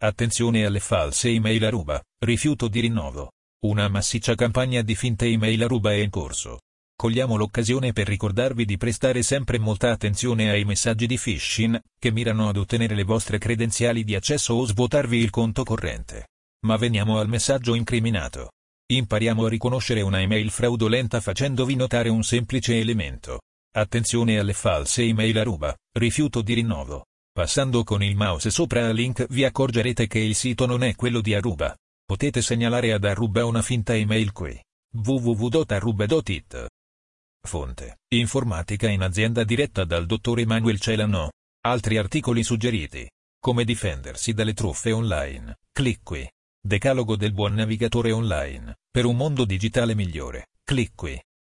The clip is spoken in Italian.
Attenzione alle false email a ruba, rifiuto di rinnovo. Una massiccia campagna di finte email a ruba è in corso. Cogliamo l'occasione per ricordarvi di prestare sempre molta attenzione ai messaggi di phishing, che mirano ad ottenere le vostre credenziali di accesso o svuotarvi il conto corrente. Ma veniamo al messaggio incriminato. Impariamo a riconoscere una email fraudolenta facendovi notare un semplice elemento. Attenzione alle false email a ruba, rifiuto di rinnovo. Passando con il mouse sopra al link vi accorgerete che il sito non è quello di Aruba. Potete segnalare ad Aruba una finta email qui. www.aruba.it Fonte. Informatica in azienda diretta dal dottor Emanuel Celano. Altri articoli suggeriti. Come difendersi dalle truffe online. Clic qui. Decalogo del buon navigatore online. Per un mondo digitale migliore. Clic qui.